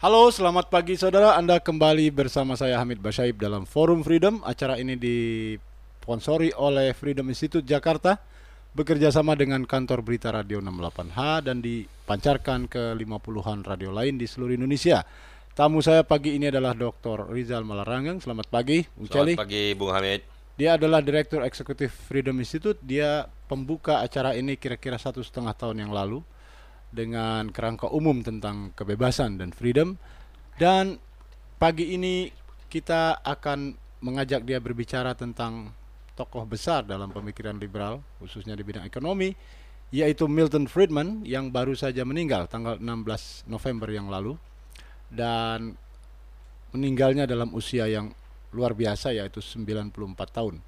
Halo, selamat pagi saudara. Anda kembali bersama saya Hamid Basyaib dalam Forum Freedom. Acara ini disponsori oleh Freedom Institute Jakarta bekerja sama dengan kantor berita Radio 68H dan dipancarkan ke 50-an radio lain di seluruh Indonesia. Tamu saya pagi ini adalah Dr. Rizal Malarangeng. Selamat pagi, Bung Selamat pagi, Bung Hamid. Dia adalah Direktur Eksekutif Freedom Institute. Dia pembuka acara ini kira-kira satu setengah tahun yang lalu dengan kerangka umum tentang kebebasan dan freedom dan pagi ini kita akan mengajak dia berbicara tentang tokoh besar dalam pemikiran liberal khususnya di bidang ekonomi yaitu Milton Friedman yang baru saja meninggal tanggal 16 November yang lalu dan meninggalnya dalam usia yang luar biasa yaitu 94 tahun.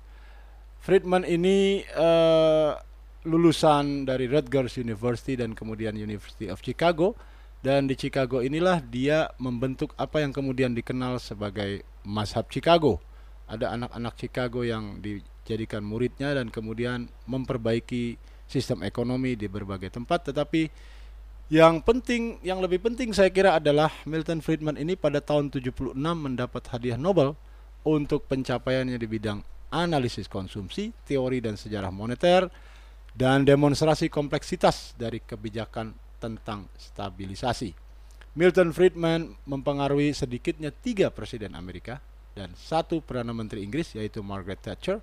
Friedman ini uh, lulusan dari Rutgers University dan kemudian University of Chicago. Dan di Chicago inilah dia membentuk apa yang kemudian dikenal sebagai Mazhab Chicago. Ada anak-anak Chicago yang dijadikan muridnya dan kemudian memperbaiki sistem ekonomi di berbagai tempat. Tetapi yang penting, yang lebih penting saya kira adalah Milton Friedman ini pada tahun 76 mendapat hadiah Nobel untuk pencapaiannya di bidang analisis konsumsi, teori dan sejarah moneter, dan demonstrasi kompleksitas dari kebijakan tentang stabilisasi. Milton Friedman mempengaruhi sedikitnya tiga presiden Amerika dan satu perdana menteri Inggris yaitu Margaret Thatcher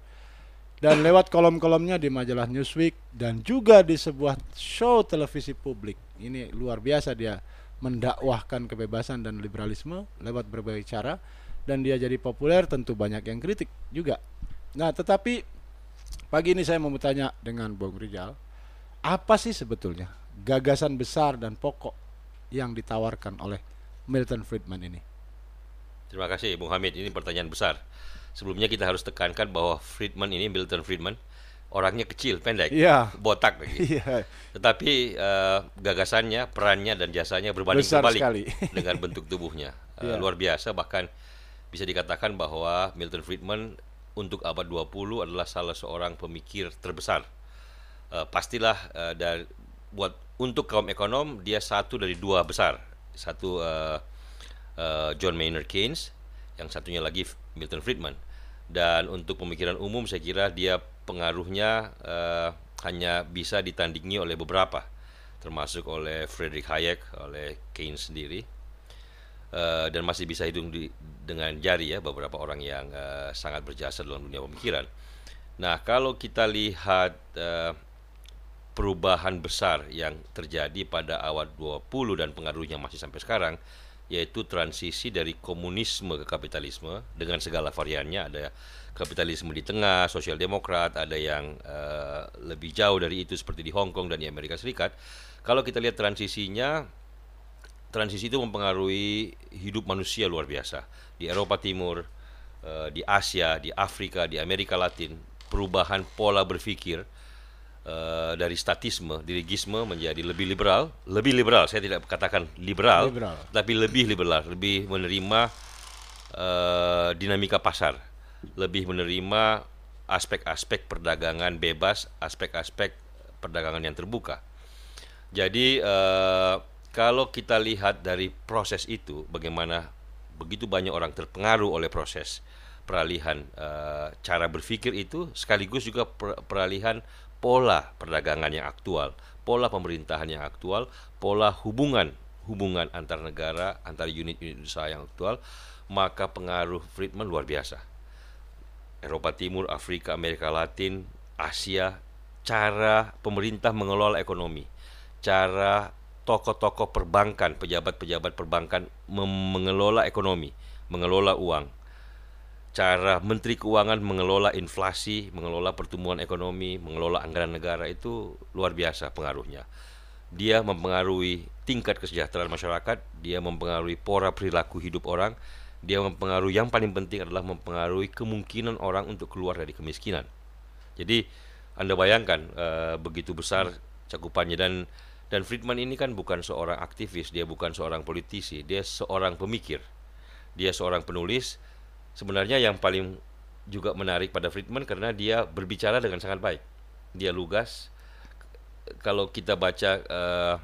dan lewat kolom-kolomnya di majalah Newsweek dan juga di sebuah show televisi publik. Ini luar biasa dia mendakwahkan kebebasan dan liberalisme lewat berbagai cara dan dia jadi populer tentu banyak yang kritik juga. Nah, tetapi Pagi ini saya mau bertanya dengan Bung Rijal, apa sih sebetulnya gagasan besar dan pokok yang ditawarkan oleh Milton Friedman ini? Terima kasih Bung Hamid, ini pertanyaan besar. Sebelumnya kita harus tekankan bahwa Friedman ini, Milton Friedman, orangnya kecil, pendek, yeah. botak lagi. Yeah. Tetapi uh, gagasannya, perannya dan jasanya berbanding Besar terbalik sekali. dengan bentuk tubuhnya. Uh, yeah. Luar biasa bahkan bisa dikatakan bahwa Milton Friedman untuk abad 20 adalah salah seorang pemikir terbesar. Uh, pastilah uh, dari buat untuk kaum ekonom dia satu dari dua besar. Satu uh, uh, John Maynard Keynes, yang satunya lagi Milton Friedman. Dan untuk pemikiran umum saya kira dia pengaruhnya uh, hanya bisa ditandingi oleh beberapa, termasuk oleh Friedrich Hayek, oleh Keynes sendiri uh, dan masih bisa hitung di, dengan jari ya beberapa orang yang uh, sangat berjasa dalam dunia pemikiran. Nah, kalau kita lihat uh, perubahan besar yang terjadi pada awal 20 dan pengaruhnya masih sampai sekarang yaitu transisi dari komunisme ke kapitalisme dengan segala variannya ada kapitalisme di tengah, sosial demokrat, ada yang uh, lebih jauh dari itu seperti di Hong Kong dan di Amerika Serikat. Kalau kita lihat transisinya transisi itu mempengaruhi hidup manusia luar biasa di Eropa Timur, uh, di Asia, di Afrika, di Amerika Latin perubahan pola berpikir uh, dari statisme, dirigisme menjadi lebih liberal, lebih liberal. Saya tidak katakan liberal, liberal. tapi lebih liberal, lebih menerima uh, dinamika pasar, lebih menerima aspek-aspek perdagangan bebas, aspek-aspek perdagangan yang terbuka. Jadi uh, kalau kita lihat dari proses itu bagaimana begitu banyak orang terpengaruh oleh proses peralihan uh, cara berpikir itu sekaligus juga per peralihan pola perdagangan yang aktual, pola pemerintahan yang aktual, pola hubungan hubungan antar negara, antar unit-unit usaha yang aktual, maka pengaruh Friedman luar biasa. Eropa Timur, Afrika, Amerika Latin, Asia, cara pemerintah mengelola ekonomi, cara tokoh-tokoh perbankan, pejabat-pejabat perbankan mengelola ekonomi, mengelola uang. Cara Menteri Keuangan mengelola inflasi, mengelola pertumbuhan ekonomi, mengelola anggaran negara itu luar biasa pengaruhnya. Dia mempengaruhi tingkat kesejahteraan masyarakat, dia mempengaruhi pola perilaku hidup orang, dia mempengaruhi yang paling penting adalah mempengaruhi kemungkinan orang untuk keluar dari kemiskinan. Jadi Anda bayangkan uh, begitu besar cakupannya dan dan Friedman ini kan bukan seorang aktivis, dia bukan seorang politisi, dia seorang pemikir. Dia seorang penulis. Sebenarnya yang paling juga menarik pada Friedman karena dia berbicara dengan sangat baik. Dia lugas. Kalau kita baca uh,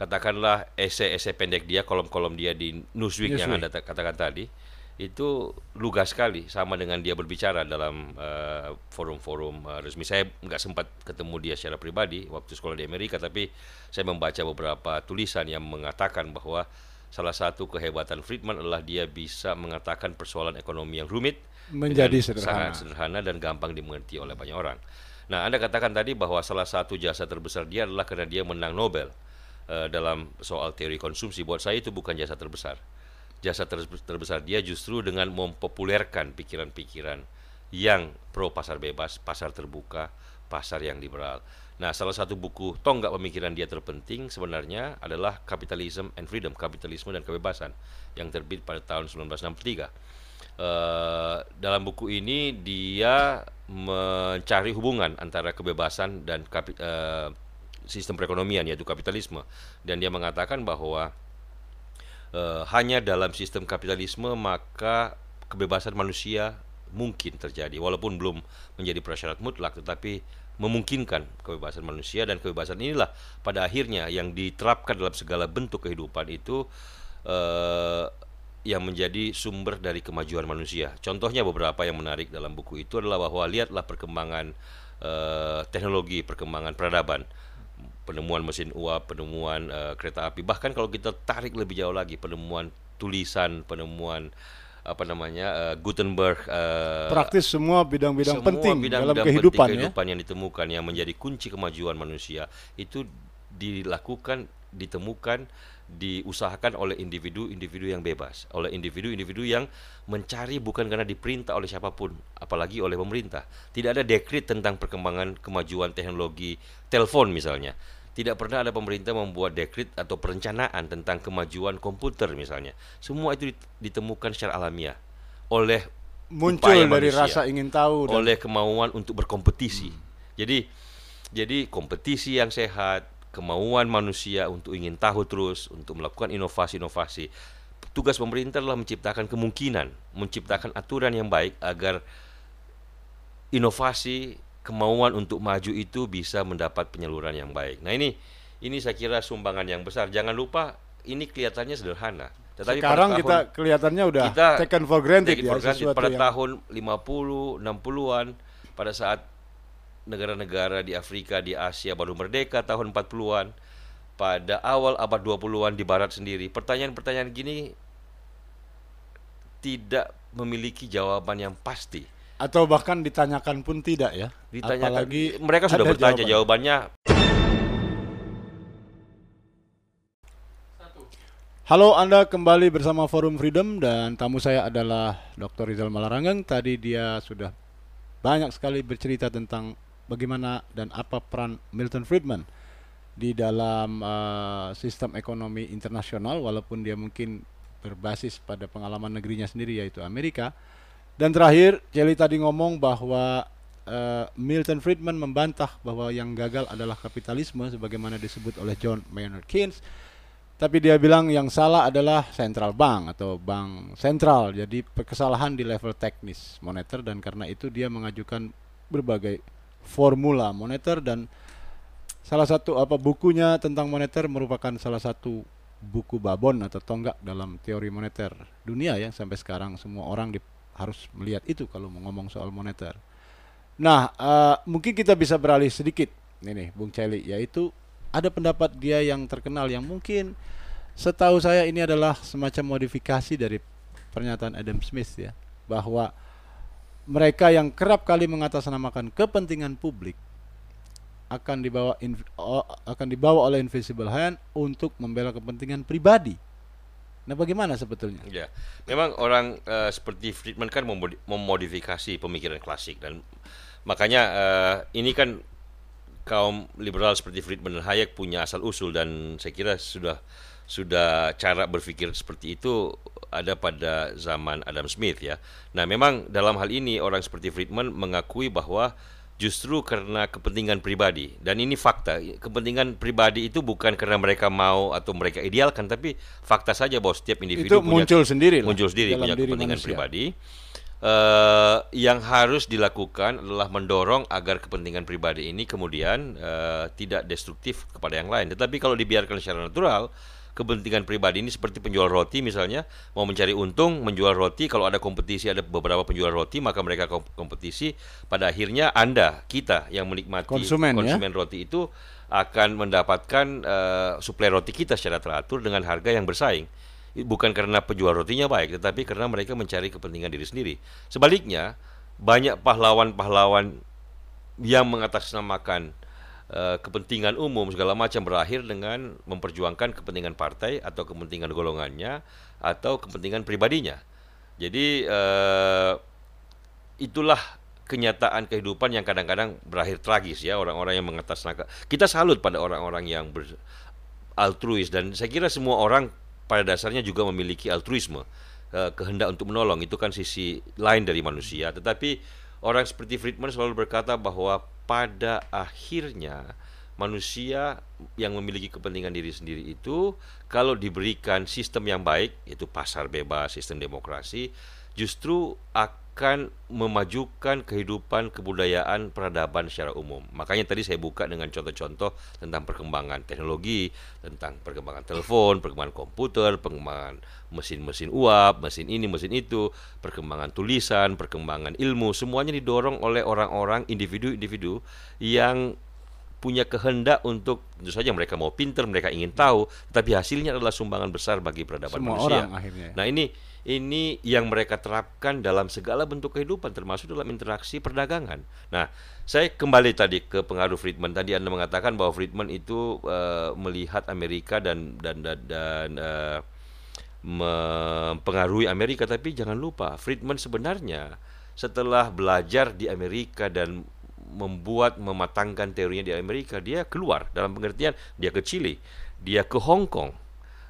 katakanlah esai-esai pendek dia, kolom-kolom dia di Newsweek, Newsweek. yang Anda katakan tadi, itu lugas sekali sama dengan dia berbicara dalam uh, forum-forum uh, resmi. Saya nggak sempat ketemu dia secara pribadi waktu sekolah di Amerika, tapi saya membaca beberapa tulisan yang mengatakan bahwa salah satu kehebatan Friedman adalah dia bisa mengatakan persoalan ekonomi yang rumit menjadi sederhana. sangat sederhana dan gampang dimengerti oleh banyak orang. Nah, Anda katakan tadi bahwa salah satu jasa terbesar dia adalah karena dia menang Nobel uh, dalam soal teori konsumsi. Buat saya itu bukan jasa terbesar jasa terbesar dia justru dengan mempopulerkan pikiran-pikiran yang pro pasar bebas, pasar terbuka, pasar yang liberal. Nah, salah satu buku tonggak pemikiran dia terpenting sebenarnya adalah Capitalism and Freedom, Kapitalisme dan Kebebasan yang terbit pada tahun 1963. Uh, eh, dalam buku ini dia mencari hubungan antara kebebasan dan kapi, uh, sistem perekonomian yaitu kapitalisme dan dia mengatakan bahwa uh, hanya dalam sistem kapitalisme maka kebebasan manusia mungkin terjadi. Walaupun belum menjadi prasyarat mutlak tetapi memungkinkan kebebasan manusia. Dan kebebasan inilah pada akhirnya yang diterapkan dalam segala bentuk kehidupan itu uh, yang menjadi sumber dari kemajuan manusia. Contohnya beberapa yang menarik dalam buku itu adalah bahwa lihatlah perkembangan uh, teknologi, perkembangan peradaban penemuan mesin uap, penemuan uh, kereta api. Bahkan kalau kita tarik lebih jauh lagi, penemuan tulisan, penemuan apa namanya uh, Gutenberg uh, praktis semua bidang-bidang penting bidang dalam kehidupan, penting kehidupan ya? yang ditemukan yang menjadi kunci kemajuan manusia itu dilakukan ditemukan diusahakan oleh individu-individu yang bebas, oleh individu-individu yang mencari bukan karena diperintah oleh siapa pun, apalagi oleh pemerintah. Tidak ada dekrit tentang perkembangan kemajuan teknologi telepon misalnya. Tidak pernah ada pemerintah membuat dekrit atau perencanaan tentang kemajuan komputer misalnya. Semua itu ditemukan secara alamiah oleh muncul dari manusia, rasa ingin tahu dan oleh kemauan untuk berkompetisi. Hmm. Jadi jadi kompetisi yang sehat, kemauan manusia untuk ingin tahu terus, untuk melakukan inovasi-inovasi. Tugas pemerintah adalah menciptakan kemungkinan, menciptakan aturan yang baik agar inovasi, kemauan untuk maju itu bisa mendapat penyaluran yang baik. Nah ini ini saya kira sumbangan yang besar. Jangan lupa ini kelihatannya sederhana. Tetapi sekarang tahun, kita kelihatannya udah kita taken for granted ya for granted. pada yang... tahun 50, 60-an pada saat negara-negara di Afrika, di Asia baru merdeka tahun 40-an. Pada awal abad 20-an di barat sendiri, pertanyaan-pertanyaan gini tidak memiliki jawaban yang pasti atau bahkan ditanyakan pun tidak ya. Ditanyakan Apalagi mereka sudah bertanya jawaban. jawabannya Halo, Anda kembali bersama Forum Freedom dan tamu saya adalah Dr. Rizal Malarangeng. Tadi dia sudah banyak sekali bercerita tentang bagaimana dan apa peran Milton Friedman di dalam uh, sistem ekonomi internasional walaupun dia mungkin berbasis pada pengalaman negerinya sendiri yaitu Amerika. Dan terakhir, Jelly tadi ngomong bahwa uh, Milton Friedman membantah bahwa yang gagal adalah kapitalisme sebagaimana disebut oleh John Maynard Keynes. Tapi dia bilang yang salah adalah central bank atau bank sentral. Jadi kesalahan di level teknis moneter dan karena itu dia mengajukan berbagai formula moneter dan salah satu apa bukunya tentang moneter merupakan salah satu buku babon atau tonggak dalam teori moneter dunia ya sampai sekarang semua orang di, harus melihat itu kalau mau ngomong soal moneter. Nah, uh, mungkin kita bisa beralih sedikit ini nih Bung Celi yaitu ada pendapat dia yang terkenal yang mungkin setahu saya ini adalah semacam modifikasi dari pernyataan Adam Smith ya bahwa mereka yang kerap kali mengatasnamakan kepentingan publik akan dibawa akan dibawa oleh invisible hand untuk membela kepentingan pribadi. Nah, bagaimana sebetulnya? Ya, memang orang uh, seperti Friedman kan memodifikasi pemikiran klasik dan makanya uh, ini kan kaum liberal seperti Friedman dan Hayek punya asal usul dan saya kira sudah sudah cara berpikir seperti itu ada pada zaman Adam Smith ya. Nah, memang dalam hal ini orang seperti Friedman mengakui bahwa justru karena kepentingan pribadi dan ini fakta kepentingan pribadi itu bukan karena mereka mau atau mereka idealkan tapi fakta saja bahwa setiap individu itu punya, muncul sendiri muncul sendiri punya kepentingan manusia. pribadi Uh, yang harus dilakukan adalah mendorong agar kepentingan pribadi ini kemudian uh, tidak destruktif kepada yang lain. Tetapi kalau dibiarkan secara natural, kepentingan pribadi ini seperti penjual roti misalnya mau mencari untung menjual roti kalau ada kompetisi ada beberapa penjual roti maka mereka kompetisi pada akhirnya Anda kita yang menikmati konsumen, ya? konsumen ya? roti itu akan mendapatkan uh, suplai roti kita secara teratur dengan harga yang bersaing bukan karena penjual rotinya baik tetapi karena mereka mencari kepentingan diri sendiri sebaliknya banyak pahlawan-pahlawan yang mengatasnamakan Eh, kepentingan umum segala macam berakhir dengan memperjuangkan kepentingan partai atau kepentingan golongannya atau kepentingan pribadinya. Jadi uh, itulah kenyataan kehidupan yang kadang-kadang berakhir tragis ya orang-orang yang mengatasnamakan. Kita salut pada orang-orang yang ber, altruis dan saya kira semua orang pada dasarnya juga memiliki altruisme uh, kehendak untuk menolong itu kan sisi lain dari manusia. Tetapi orang seperti Friedman selalu berkata bahwa pada akhirnya manusia yang memiliki kepentingan diri sendiri itu kalau diberikan sistem yang baik yaitu pasar bebas, sistem demokrasi justru akan memajukan kehidupan kebudayaan peradaban secara umum. Makanya tadi saya buka dengan contoh-contoh tentang perkembangan teknologi, tentang perkembangan telepon, perkembangan komputer, perkembangan mesin-mesin uap, mesin ini, mesin itu, perkembangan tulisan, perkembangan ilmu, semuanya didorong oleh orang-orang individu-individu yang punya kehendak untuk tentu saja mereka mau pinter, mereka ingin tahu, tapi hasilnya adalah sumbangan besar bagi peradaban Semua manusia. Orang akhirnya. Nah ini ini yang mereka terapkan dalam segala bentuk kehidupan, termasuk dalam interaksi perdagangan. Nah, saya kembali tadi ke pengaruh Friedman. Tadi anda mengatakan bahwa Friedman itu uh, melihat Amerika dan dan dan, dan uh, mempengaruhi Amerika, tapi jangan lupa Friedman sebenarnya setelah belajar di Amerika dan membuat mematangkan teorinya di Amerika, dia keluar dalam pengertian dia ke Chile, dia ke Hong Kong,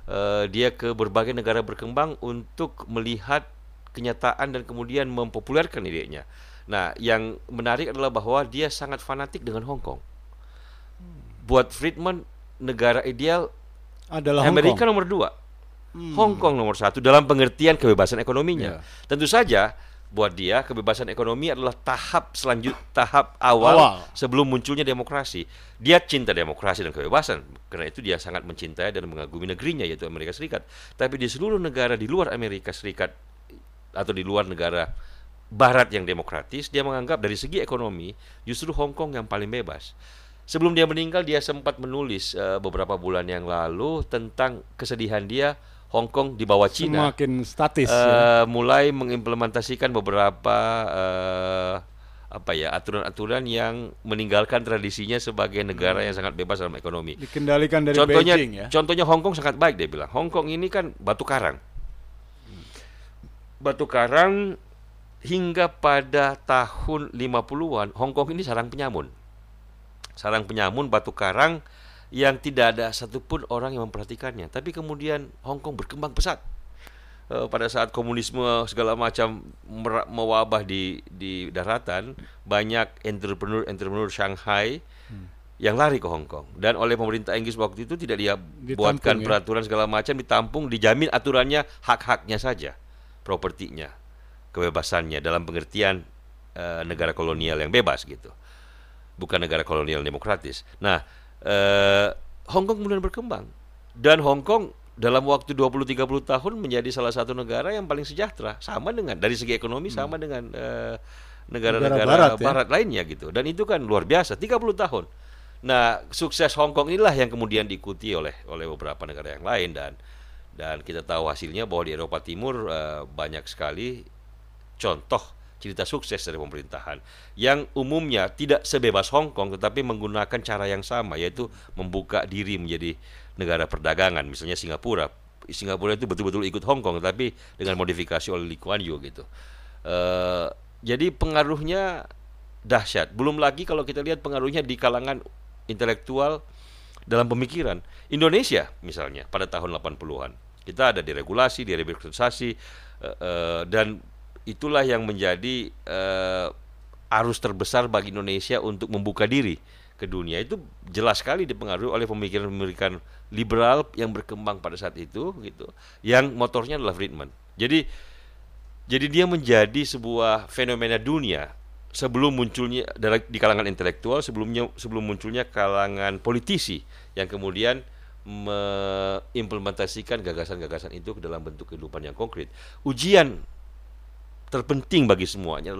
uh, dia ke berbagai negara berkembang untuk melihat kenyataan dan kemudian mempopulerkan idenya. Nah, yang menarik adalah bahwa dia sangat fanatik dengan Hong Kong. Buat Friedman, negara ideal adalah Amerika Hong nomor dua, hmm. Hong Kong nomor satu dalam pengertian kebebasan ekonominya. Yeah. Tentu saja buat dia kebebasan ekonomi adalah tahap selanjut tahap awal, awal sebelum munculnya demokrasi. Dia cinta demokrasi dan kebebasan. Karena itu dia sangat mencintai dan mengagumi negerinya yaitu Amerika Serikat. Tapi di seluruh negara di luar Amerika Serikat atau di luar negara barat yang demokratis, dia menganggap dari segi ekonomi justru Hong Kong yang paling bebas. Sebelum dia meninggal dia sempat menulis uh, beberapa bulan yang lalu tentang kesedihan dia Hong Kong di bawah Cina semakin statis uh, ya. mulai mengimplementasikan beberapa uh, apa ya aturan-aturan yang meninggalkan tradisinya sebagai negara yang sangat bebas dalam ekonomi. Dikendalikan dari contohnya, Beijing ya. Contohnya Hong Kong sangat baik dia bilang. Hong Kong ini kan batu karang. Batu karang hingga pada tahun 50-an Hong Kong ini sarang penyamun. Sarang penyamun batu karang yang tidak ada satupun orang yang memperhatikannya. Tapi kemudian Hong Kong berkembang pesat. E, pada saat komunisme segala macam mewabah di di daratan, banyak entrepreneur-entrepreneur Shanghai hmm. yang lari ke Hong Kong dan oleh pemerintah Inggris waktu itu tidak dia buatkan ya? peraturan segala macam ditampung dijamin aturannya hak-haknya saja propertinya kebebasannya dalam pengertian e, negara kolonial yang bebas gitu bukan negara kolonial demokratis nah eh, Hong Kong kemudian berkembang. Dan Hong Kong dalam waktu 20-30 tahun menjadi salah satu negara yang paling sejahtera. Sama dengan dari segi ekonomi hmm. sama dengan eh, negara-negara barat, ya? barat lainnya gitu. Dan itu kan luar biasa 30 tahun. Nah sukses Hong Kong inilah yang kemudian diikuti oleh oleh beberapa negara yang lain. Dan dan kita tahu hasilnya bahwa di Eropa Timur uh, banyak sekali contoh cerita sukses dari pemerintahan yang umumnya tidak sebebas Hong Kong tetapi menggunakan cara yang sama yaitu membuka diri menjadi negara perdagangan. Misalnya Singapura. Singapura itu betul-betul ikut Hong Kong tapi dengan modifikasi oleh Lee Kuan Yew gitu. Uh, jadi pengaruhnya dahsyat. Belum lagi kalau kita lihat pengaruhnya di kalangan intelektual dalam pemikiran. Indonesia misalnya pada tahun 80-an kita ada diregulasi, direbirokratisasi uh, uh, dan itulah yang menjadi uh, arus terbesar bagi Indonesia untuk membuka diri ke dunia itu jelas sekali dipengaruhi oleh pemikiran-pemikiran liberal yang berkembang pada saat itu gitu yang motornya adalah Friedman jadi Jadi dia menjadi sebuah fenomena dunia sebelum munculnya di kalangan intelektual, sebelumnya sebelum munculnya kalangan politisi yang kemudian mengimplementasikan gagasan-gagasan itu ke dalam bentuk kehidupan yang konkret. Ujian terpenting bagi semuanya